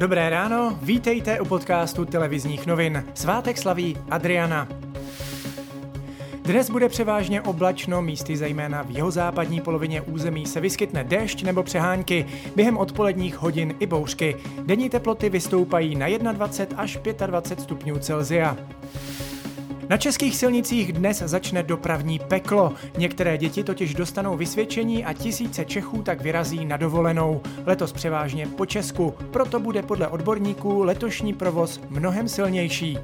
Dobré ráno, vítejte u podcastu televizních novin. Svátek slaví Adriana. Dnes bude převážně oblačno, místy zejména v jeho západní polovině území se vyskytne déšť nebo přehánky, během odpoledních hodin i bouřky. Denní teploty vystoupají na 21 až 25 stupňů Celzia. Na českých silnicích dnes začne dopravní peklo. Některé děti totiž dostanou vysvědčení a tisíce Čechů tak vyrazí na dovolenou. Letos převážně po Česku, proto bude podle odborníků letošní provoz mnohem silnější.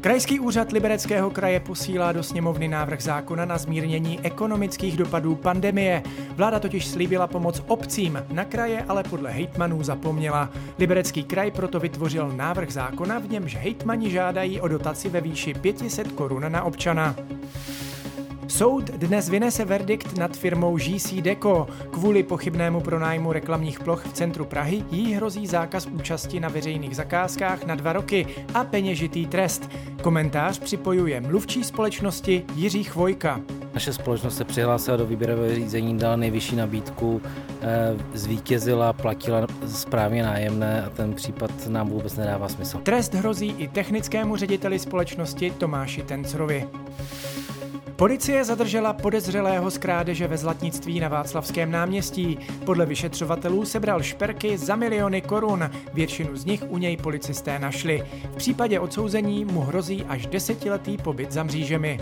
Krajský úřad Libereckého kraje posílá do sněmovny návrh zákona na zmírnění ekonomických dopadů pandemie. Vláda totiž slíbila pomoc obcím, na kraje ale podle hejtmanů zapomněla. Liberecký kraj proto vytvořil návrh zákona, v němž hejtmani žádají o dotaci ve výši 500 korun na občana. Soud dnes vynese verdikt nad firmou GC Deco. Kvůli pochybnému pronájmu reklamních ploch v centru Prahy jí hrozí zákaz účasti na veřejných zakázkách na dva roky a peněžitý trest. Komentář připojuje mluvčí společnosti Jiří Chvojka. Naše společnost se přihlásila do výběrového řízení, dala nejvyšší nabídku, eh, zvítězila, platila správně nájemné a ten případ nám vůbec nedává smysl. Trest hrozí i technickému řediteli společnosti Tomáši Tencrovi. Policie zadržela podezřelého z krádeže ve zlatnictví na Václavském náměstí. Podle vyšetřovatelů sebral šperky za miliony korun. Většinu z nich u něj policisté našli. V případě odsouzení mu hrozí až desetiletý pobyt za mřížemi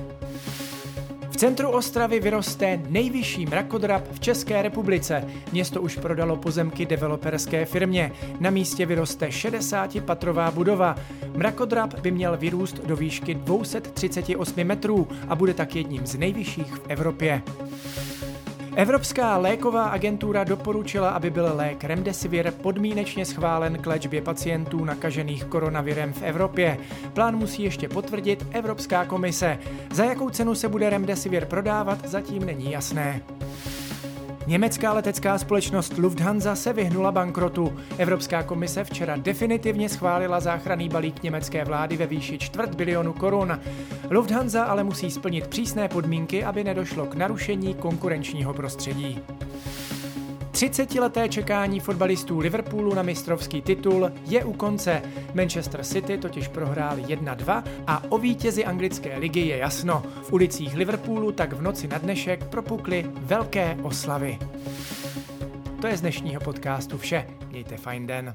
centru Ostravy vyroste nejvyšší mrakodrap v České republice. Město už prodalo pozemky developerské firmě. Na místě vyroste 60-patrová budova. Mrakodrap by měl vyrůst do výšky 238 metrů a bude tak jedním z nejvyšších v Evropě. Evropská léková agentura doporučila, aby byl lék Remdesivir podmínečně schválen k léčbě pacientů nakažených koronavirem v Evropě. Plán musí ještě potvrdit Evropská komise. Za jakou cenu se bude Remdesivir prodávat, zatím není jasné. Německá letecká společnost Lufthansa se vyhnula bankrotu. Evropská komise včera definitivně schválila záchranný balík německé vlády ve výši čtvrt bilionu korun. Lufthansa ale musí splnit přísné podmínky, aby nedošlo k narušení konkurenčního prostředí. 30-leté čekání fotbalistů Liverpoolu na mistrovský titul je u konce. Manchester City totiž prohráli 1-2 a o vítězi anglické ligy je jasno. V ulicích Liverpoolu tak v noci na dnešek propukly velké oslavy. To je z dnešního podcastu vše. Mějte fajn den.